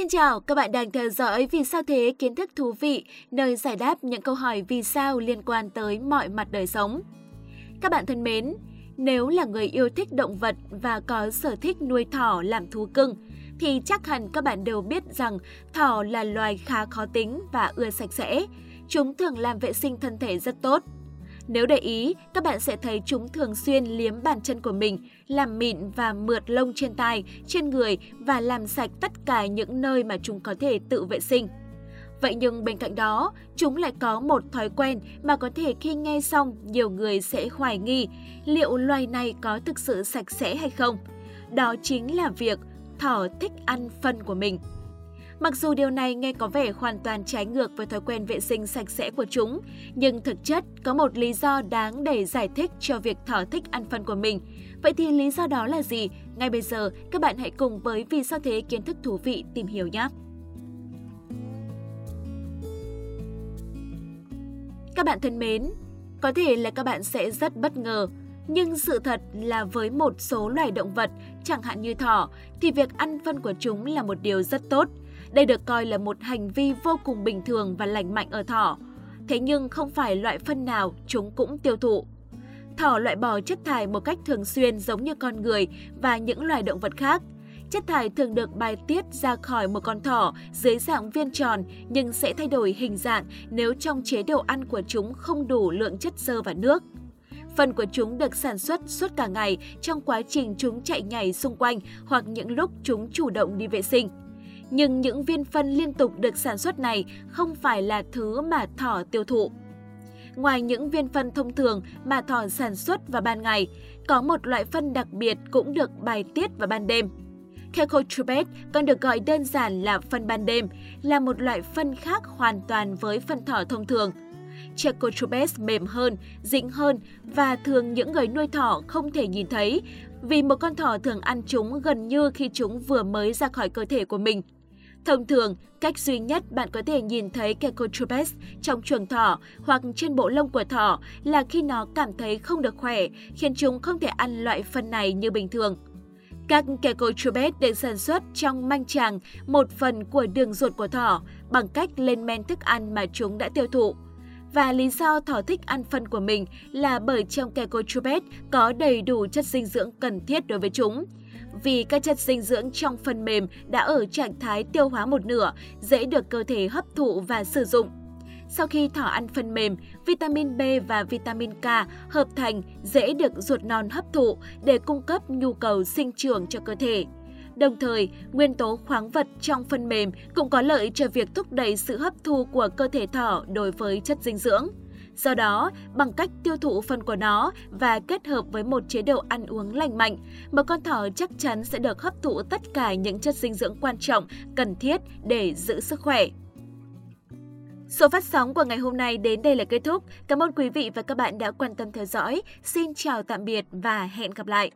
Xin chào, các bạn đang theo dõi Vì sao thế kiến thức thú vị, nơi giải đáp những câu hỏi vì sao liên quan tới mọi mặt đời sống. Các bạn thân mến, nếu là người yêu thích động vật và có sở thích nuôi thỏ làm thú cưng, thì chắc hẳn các bạn đều biết rằng thỏ là loài khá khó tính và ưa sạch sẽ. Chúng thường làm vệ sinh thân thể rất tốt. Nếu để ý, các bạn sẽ thấy chúng thường xuyên liếm bàn chân của mình, làm mịn và mượt lông trên tai, trên người và làm sạch tất cả những nơi mà chúng có thể tự vệ sinh. Vậy nhưng bên cạnh đó, chúng lại có một thói quen mà có thể khi nghe xong nhiều người sẽ hoài nghi liệu loài này có thực sự sạch sẽ hay không. Đó chính là việc thỏ thích ăn phân của mình. Mặc dù điều này nghe có vẻ hoàn toàn trái ngược với thói quen vệ sinh sạch sẽ của chúng, nhưng thực chất có một lý do đáng để giải thích cho việc thỏ thích ăn phân của mình. Vậy thì lý do đó là gì? Ngay bây giờ, các bạn hãy cùng với Vì sao thế kiến thức thú vị tìm hiểu nhé! Các bạn thân mến, có thể là các bạn sẽ rất bất ngờ nhưng sự thật là với một số loài động vật, chẳng hạn như thỏ, thì việc ăn phân của chúng là một điều rất tốt. Đây được coi là một hành vi vô cùng bình thường và lành mạnh ở thỏ. Thế nhưng không phải loại phân nào chúng cũng tiêu thụ. Thỏ loại bỏ chất thải một cách thường xuyên giống như con người và những loài động vật khác. Chất thải thường được bài tiết ra khỏi một con thỏ dưới dạng viên tròn nhưng sẽ thay đổi hình dạng nếu trong chế độ ăn của chúng không đủ lượng chất xơ và nước. Phân của chúng được sản xuất suốt cả ngày trong quá trình chúng chạy nhảy xung quanh hoặc những lúc chúng chủ động đi vệ sinh. Nhưng những viên phân liên tục được sản xuất này không phải là thứ mà thỏ tiêu thụ. Ngoài những viên phân thông thường mà thỏ sản xuất vào ban ngày, có một loại phân đặc biệt cũng được bài tiết vào ban đêm. Kecotropes còn được gọi đơn giản là phân ban đêm, là một loại phân khác hoàn toàn với phân thỏ thông thường – Checotropes mềm hơn, dĩnh hơn và thường những người nuôi thỏ không thể nhìn thấy vì một con thỏ thường ăn chúng gần như khi chúng vừa mới ra khỏi cơ thể của mình. Thông thường, cách duy nhất bạn có thể nhìn thấy Kecotropes trong chuồng thỏ hoặc trên bộ lông của thỏ là khi nó cảm thấy không được khỏe, khiến chúng không thể ăn loại phân này như bình thường. Các Kecotropes được sản xuất trong manh tràng, một phần của đường ruột của thỏ, bằng cách lên men thức ăn mà chúng đã tiêu thụ. Và lý do thỏ thích ăn phân của mình là bởi trong Kecotropes có đầy đủ chất dinh dưỡng cần thiết đối với chúng. Vì các chất dinh dưỡng trong phân mềm đã ở trạng thái tiêu hóa một nửa, dễ được cơ thể hấp thụ và sử dụng. Sau khi thỏ ăn phân mềm, vitamin B và vitamin K hợp thành dễ được ruột non hấp thụ để cung cấp nhu cầu sinh trưởng cho cơ thể. Đồng thời, nguyên tố khoáng vật trong phân mềm cũng có lợi cho việc thúc đẩy sự hấp thu của cơ thể thỏ đối với chất dinh dưỡng. Do đó, bằng cách tiêu thụ phân của nó và kết hợp với một chế độ ăn uống lành mạnh, một con thỏ chắc chắn sẽ được hấp thụ tất cả những chất dinh dưỡng quan trọng cần thiết để giữ sức khỏe. Số phát sóng của ngày hôm nay đến đây là kết thúc. Cảm ơn quý vị và các bạn đã quan tâm theo dõi. Xin chào tạm biệt và hẹn gặp lại.